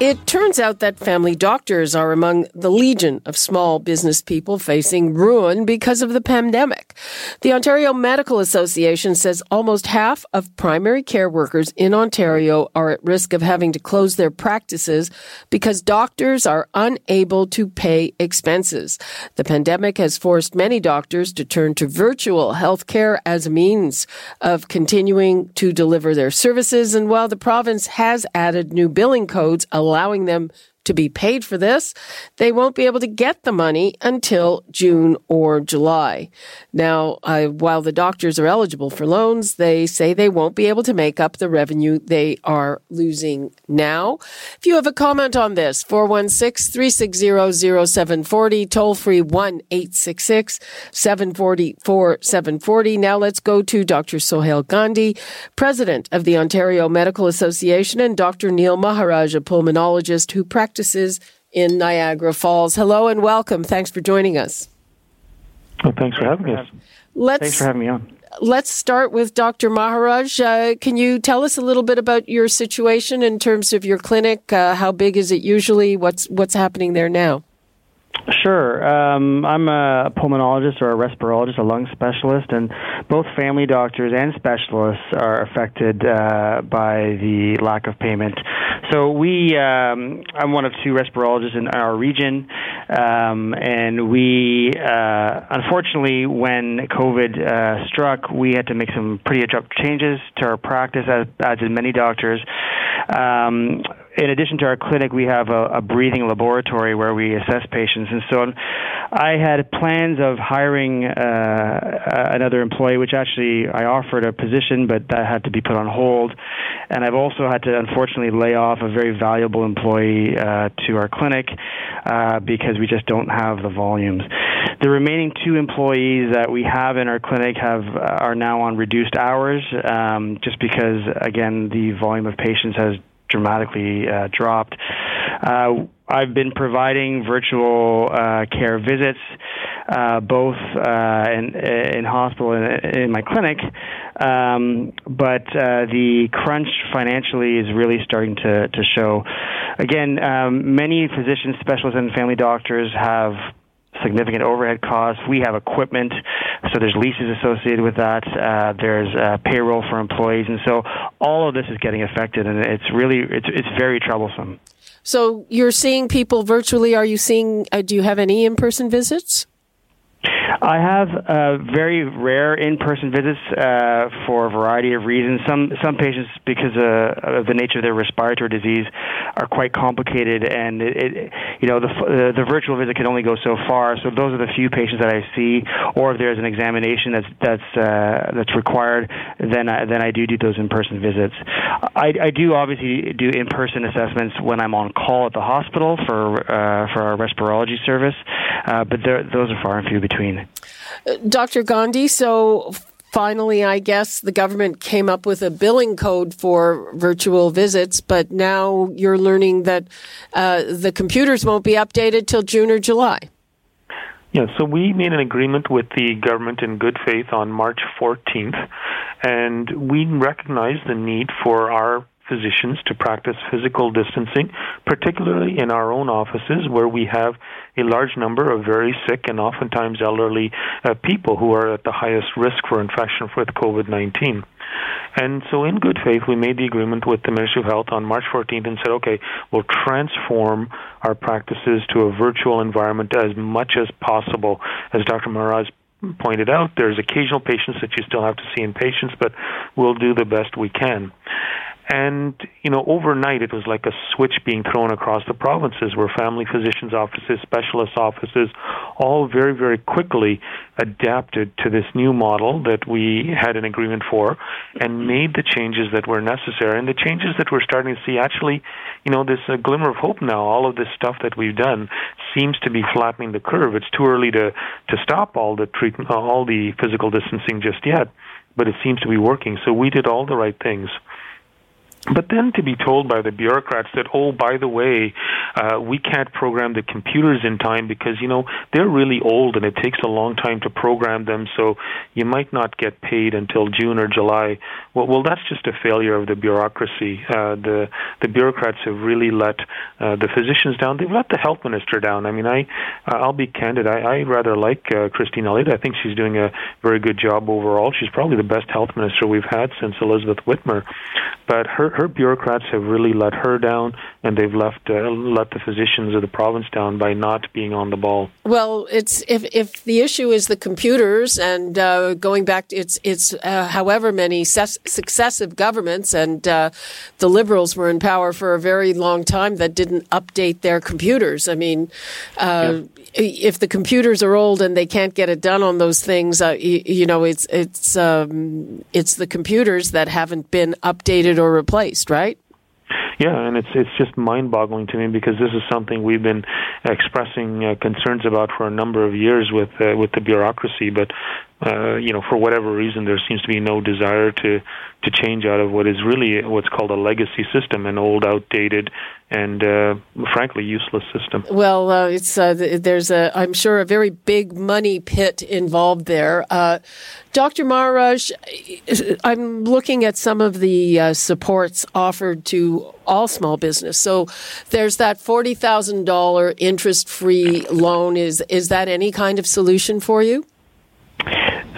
It turns out that family doctors are among the legion of small business people facing ruin because of the pandemic. The Ontario Medical Association says almost half of primary care workers in Ontario are at risk of having to close their practices because doctors are unable to pay expenses. The pandemic has forced many doctors to turn to virtual health care as a means of continuing to deliver their services. And while the province has added new billing codes, allowing them to be paid for this, they won't be able to get the money until June or July. Now, uh, while the doctors are eligible for loans, they say they won't be able to make up the revenue they are losing now. If you have a comment on this, 416-360-0740, toll free 1-866-740-4740. Now let's go to Dr. Sohail Gandhi, President of the Ontario Medical Association, and Dr. Neil Maharaj, a pulmonologist who practices practices in Niagara Falls. Hello and welcome. Thanks for joining us. Well, thanks for having us. Let's, thanks for having me on. Let's start with Dr. Maharaj. Uh, can you tell us a little bit about your situation in terms of your clinic? Uh, how big is it usually? What's what's happening there now? Sure. Um, I'm a pulmonologist or a respirologist, a lung specialist, and both family doctors and specialists are affected uh, by the lack of payment. So we, um, I'm one of two respirologists in our region, um, and we, uh, unfortunately, when COVID uh, struck, we had to make some pretty abrupt changes to our practice, as, as did many doctors. Um, in addition to our clinic, we have a, a, breathing laboratory where we assess patients. And so on. I had plans of hiring uh, another employee, which actually I offered a position, but that had to be put on hold. And I've also had to unfortunately lay off a very valuable employee uh, to our clinic uh, because we just don't have the volumes. The remaining two employees that we have in our clinic have are now on reduced hours, um, just because again the volume of patients has dramatically uh, dropped. Uh, I've been providing virtual uh, care visits, uh, both uh, in, in hospital and in my clinic, um, but uh, the crunch financially is really starting to, to show. Again, um, many physicians, specialists, and family doctors have significant overhead costs. We have equipment, so there's leases associated with that. Uh, there's uh, payroll for employees, and so all of this is getting affected, and it's really it's it's very troublesome. So you're seeing people virtually. Are you seeing? Uh, do you have any in-person visits? I have uh, very rare in-person visits uh, for a variety of reasons. Some some patients, because uh, of the nature of their respiratory disease, are quite complicated, and it, it, you know the uh, the virtual visit can only go so far. So those are the few patients that I see, or if there's an examination that's that's uh, that's required, then I, then I do do those in-person visits. I, I do obviously do in-person assessments when I'm on call at the hospital for uh, for our respirology service, but those are far and few between. Dr. Gandhi, so finally, I guess the government came up with a billing code for virtual visits, but now you're learning that uh, the computers won't be updated till June or July. Yeah, so we made an agreement with the government in good faith on March 14th, and we recognize the need for our physicians to practice physical distancing, particularly in our own offices where we have a large number of very sick and oftentimes elderly uh, people who are at the highest risk for infection with COVID 19. And so, in good faith, we made the agreement with the Ministry of Health on March 14th and said, okay, we'll transform our practices to a virtual environment as much as possible. As Dr. Maharaj pointed out, there's occasional patients that you still have to see in patients, but we'll do the best we can. And, you know, overnight it was like a switch being thrown across the provinces where family physicians' offices, specialist offices, all very, very quickly adapted to this new model that we had an agreement for and made the changes that were necessary. And the changes that we're starting to see actually, you know, there's a uh, glimmer of hope now. All of this stuff that we've done seems to be flattening the curve. It's too early to, to stop all the treatment, all the physical distancing just yet, but it seems to be working. So we did all the right things. But then to be told by the bureaucrats that, oh, by the way, uh, we can't program the computers in time because, you know, they're really old and it takes a long time to program them, so you might not get paid until June or July. Well, well that's just a failure of the bureaucracy. Uh, the, the bureaucrats have really let uh, the physicians down. They've let the health minister down. I mean, I, I'll be candid. I, I rather like uh, Christine Elliott. I think she's doing a very good job overall. She's probably the best health minister we've had since Elizabeth Witmer. But her her bureaucrats have really let her down, and they've left uh, let the physicians of the province down by not being on the ball. Well, it's if if the issue is the computers, and uh, going back, to, it's it's uh, however many ses- successive governments, and uh, the Liberals were in power for a very long time that didn't update their computers. I mean. Uh, yeah if the computers are old and they can't get it done on those things, uh, you, you, know, it's it's um, it's the computers that haven't been updated or replaced, right? Yeah, and it's it's just mind-boggling to me because this is something we've been expressing uh, concerns about for a number of years with uh, with the bureaucracy, but uh, you know, for whatever reason, there seems to be no desire to to change out of what is really what's called a legacy system, an old, outdated, and uh, frankly useless system. Well, uh, it's uh, there's a I'm sure a very big money pit involved there. Uh, Dr. Maharaj, I'm looking at some of the supports offered to all small business. So there's that forty thousand dollar interest free loan. Is is that any kind of solution for you?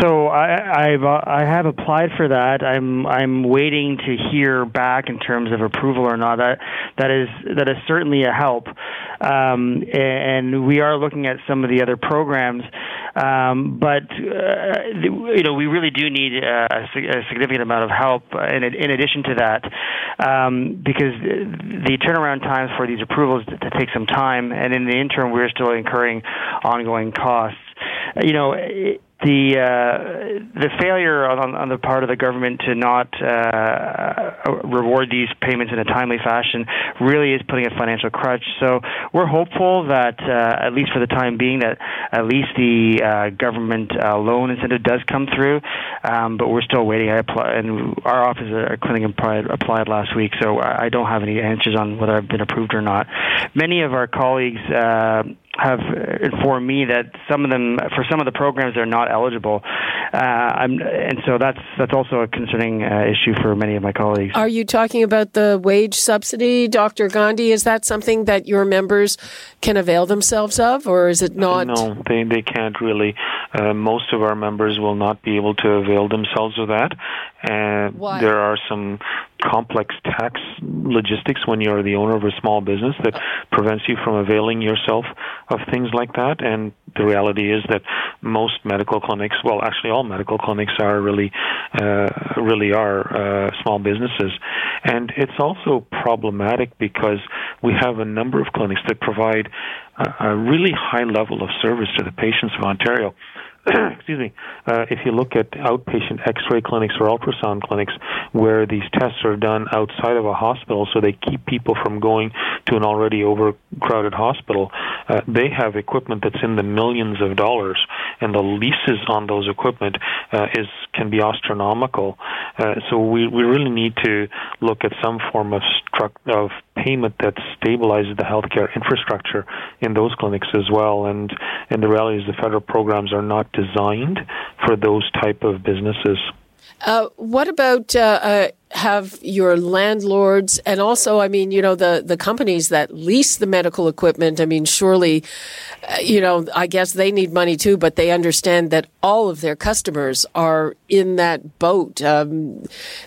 So I, I've uh, I have applied for that. I'm I'm waiting to hear back in terms of approval or not. That that is that is certainly a help, um, and we are looking at some of the other programs. Um, but uh, you know we really do need a, a significant amount of help in, in addition to that, um, because the turnaround times for these approvals to take some time, and in the interim we're still incurring ongoing costs. You know. It, the uh, the failure on, on the part of the government to not uh, reward these payments in a timely fashion really is putting a financial crutch. So we're hopeful that uh, at least for the time being that at least the uh, government uh, loan incentive does come through, um, but we're still waiting. I apply, and our office at Clinic applied, applied last week, so I don't have any answers on whether I've been approved or not. Many of our colleagues uh, have informed me that some of them, for some of the programs, they're not eligible, uh, and so that's that's also a concerning uh, issue for many of my colleagues. Are you talking about the wage subsidy, Dr. Gandhi? Is that something that your members can avail themselves of, or is it not? No, they they can't really. Uh, most of our members will not be able to avail themselves of that. And Why? there are some complex tax logistics when you're the owner of a small business that prevents you from availing yourself of things like that. And the reality is that most medical clinics, well, actually all medical clinics are really, uh, really are uh, small businesses. And it's also problematic because we have a number of clinics that provide a, a really high level of service to the patients of Ontario. excuse me, uh, if you look at outpatient X-ray clinics or ultrasound clinics where these tests are done outside of a hospital, so they keep people from going to an already overcrowded hospital, uh, they have equipment that's in the millions of dollars, and the leases on those equipment uh, is can be astronomical. Uh, so we we really need to look at some form of struct of payment that stabilizes the healthcare infrastructure in those clinics as well. And and the reality is the federal programs are not designed for those type of businesses. Uh, what about uh, uh, have your landlords and also, I mean, you know, the, the companies that lease the medical equipment? I mean, surely, uh, you know, I guess they need money too, but they understand that all of their customers are in that boat. Um,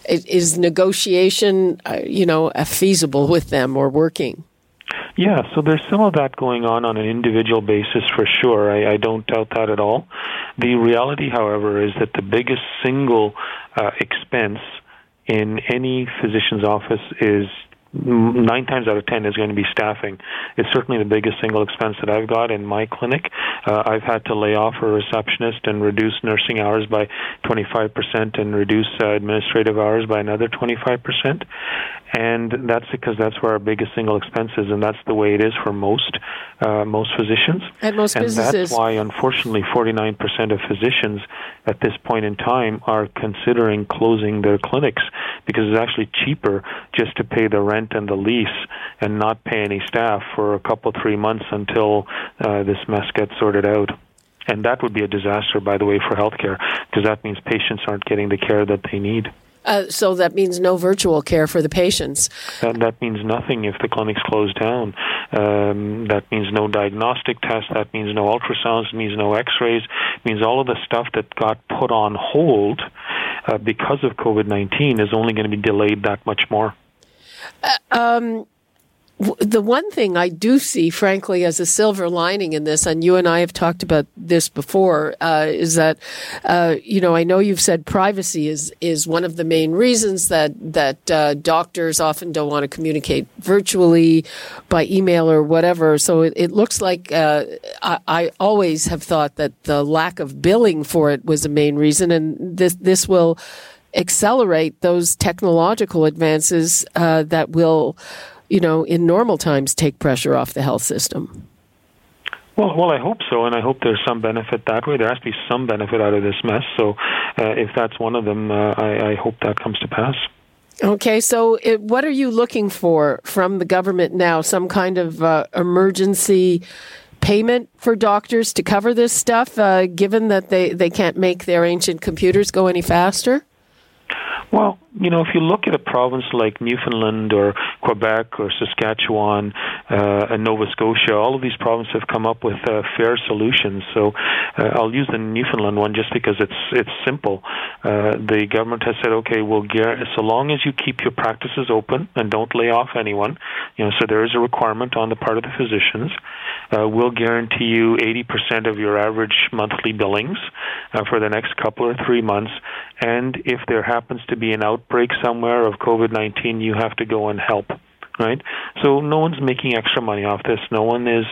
is negotiation, uh, you know, feasible with them or working? Yeah, so there's some of that going on on an individual basis for sure. I, I don't doubt that at all. The reality, however, is that the biggest single uh, expense in any physician's office is nine times out of ten is going to be staffing. It's certainly the biggest single expense that I've got in my clinic. Uh, I've had to lay off a receptionist and reduce nursing hours by 25% and reduce uh, administrative hours by another 25%. And that's because that's where our biggest single expense is, and that's the way it is for most uh, most physicians. At most and businesses. that's why, unfortunately, 49% of physicians at this point in time are considering closing their clinics because it's actually cheaper just to pay the rent and the lease and not pay any staff for a couple, three months until uh, this mess gets sorted out. And that would be a disaster, by the way, for healthcare because that means patients aren't getting the care that they need. Uh, so that means no virtual care for the patients. That, that means nothing if the clinic's close down. Um, that means no diagnostic tests. That means no ultrasounds. It means no X-rays. It means all of the stuff that got put on hold uh, because of COVID-19 is only going to be delayed that much more. Uh, um, the one thing I do see, frankly, as a silver lining in this, and you and I have talked about this before, uh, is that uh, you know I know you've said privacy is is one of the main reasons that that uh, doctors often don't want to communicate virtually by email or whatever. So it, it looks like uh, I, I always have thought that the lack of billing for it was a main reason, and this this will accelerate those technological advances uh, that will you know, in normal times take pressure off the health system? Well, well, I hope so, and I hope there's some benefit that way. There has to be some benefit out of this mess. So, uh, if that's one of them, uh, I, I, hope that comes to pass. Okay, so it, what are you looking for from the government now? Some kind of uh, emergency payment for doctors to cover this stuff, uh, given that they, they can't make their ancient computers go any faster? Well, you know, if you look at a province like Newfoundland or Quebec or Saskatchewan uh, and Nova Scotia, all of these provinces have come up with uh, fair solutions. So uh, I'll use the Newfoundland one just because it's it's simple. Uh, the government has said, okay, we'll so long as you keep your practices open and don't lay off anyone. You know, so there is a requirement on the part of the physicians. Uh, we'll guarantee you 80% of your average monthly billings uh, for the next couple or three months, and if there happens to be an outbreak somewhere of COVID 19, you have to go and help right? So no one's making extra money off this. No one is,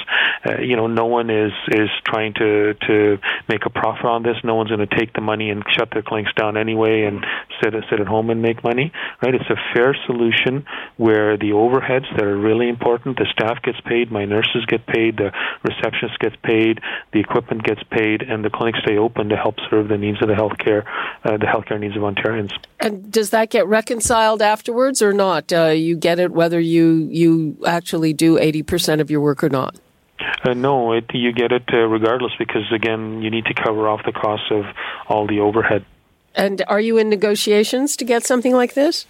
uh, you know, no one is is trying to to make a profit on this. No one's going to take the money and shut their clinics down anyway and sit sit at home and make money, right? It's a fair solution where the overheads that are really important, the staff gets paid, my nurses get paid, the receptionist gets paid, the equipment gets paid, and the clinics stay open to help serve the needs of the healthcare, uh, the healthcare needs of Ontarians. And does that get reconciled afterwards or not? Uh, you get it whether you you you actually do 80% of your work or not? Uh, no, it, you get it uh, regardless because again, you need to cover off the costs of all the overhead. And are you in negotiations to get something like this?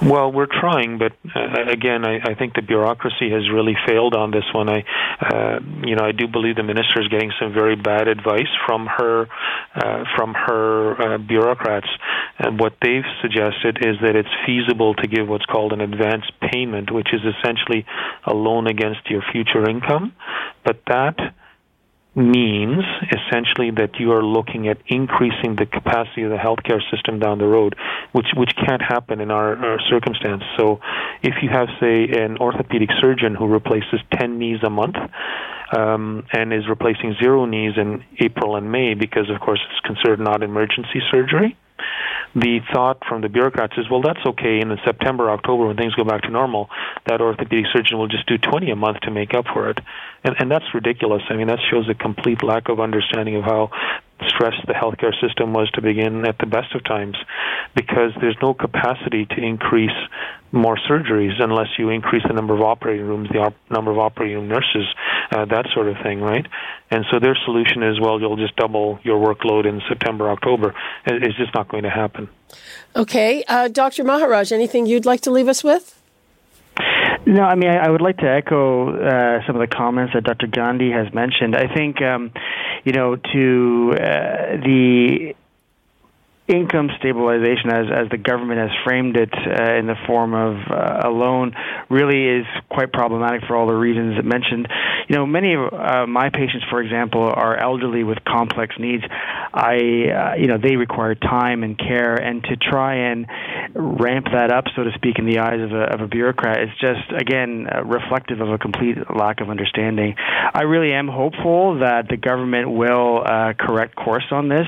Well, we're trying, but uh, again, I, I think the bureaucracy has really failed on this one. I, uh, you know, I do believe the minister is getting some very bad advice from her, uh, from her uh, bureaucrats. And what they've suggested is that it's feasible to give what's called an advance payment, which is essentially a loan against your future income, but that means essentially that you are looking at increasing the capacity of the healthcare system down the road, which which can't happen in our, our circumstance. So, if you have, say, an orthopedic surgeon who replaces 10 knees a month, um, and is replacing zero knees in April and May because, of course, it's considered not emergency surgery the thought from the bureaucrats is, well, that's okay. And in September, October, when things go back to normal, that orthopedic surgeon will just do 20 a month to make up for it. And, and that's ridiculous. I mean, that shows a complete lack of understanding of how stressed the healthcare system was to begin at the best of times because there's no capacity to increase more surgeries unless you increase the number of operating rooms, the op- number of operating room nurses, uh, that sort of thing, right? And so their solution is, well, you'll just double your workload in September, October. It's just not going to happen. Okay. Uh, Dr. Maharaj, anything you'd like to leave us with? No, I mean, I, I would like to echo uh, some of the comments that Dr. Gandhi has mentioned. I think, um, you know, to uh, the income stabilization, as as the government has framed it uh, in the form of uh, a loan, really is quite problematic for all the reasons mentioned. You know, many of uh, my patients, for example, are elderly with complex needs. I, uh, you know, they require time and care, and to try and ramp that up, so to speak, in the eyes of a, of a bureaucrat is just again uh, reflective of a complete lack of understanding. I really am hopeful that the government will uh, correct course on this.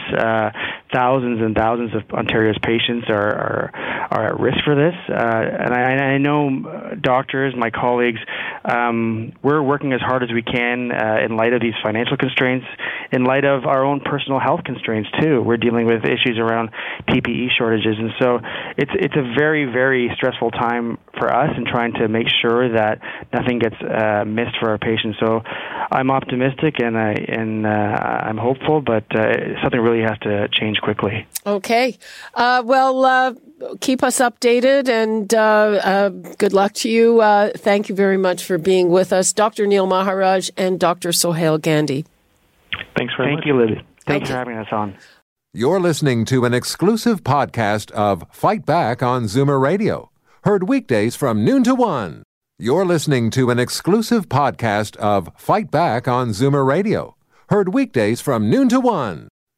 Thousands and thousands of Ontario's patients are are, are at risk for this, uh, and I, I know doctors, my colleagues, um, we're working as hard as we can uh, in light of these financial constraints, in light of our own personal health constraints too. We're dealing with issues around PPE shortages, and so it's it's a very very stressful time for us in trying to make sure that nothing gets uh, missed for our patients. So I'm optimistic and I and uh, I'm hopeful, but uh, something really has to change quickly. Okay. Uh, well, uh, keep us updated and uh, uh, good luck to you. Uh, thank you very much for being with us, Dr. Neil Maharaj and Dr. Sohail Gandhi. Thanks very Thank much. you, Libby. Thanks okay. for having us on. You're listening to an exclusive podcast of Fight Back on Zoomer Radio, heard weekdays from noon to one. You're listening to an exclusive podcast of Fight Back on Zoomer Radio, heard weekdays from noon to one.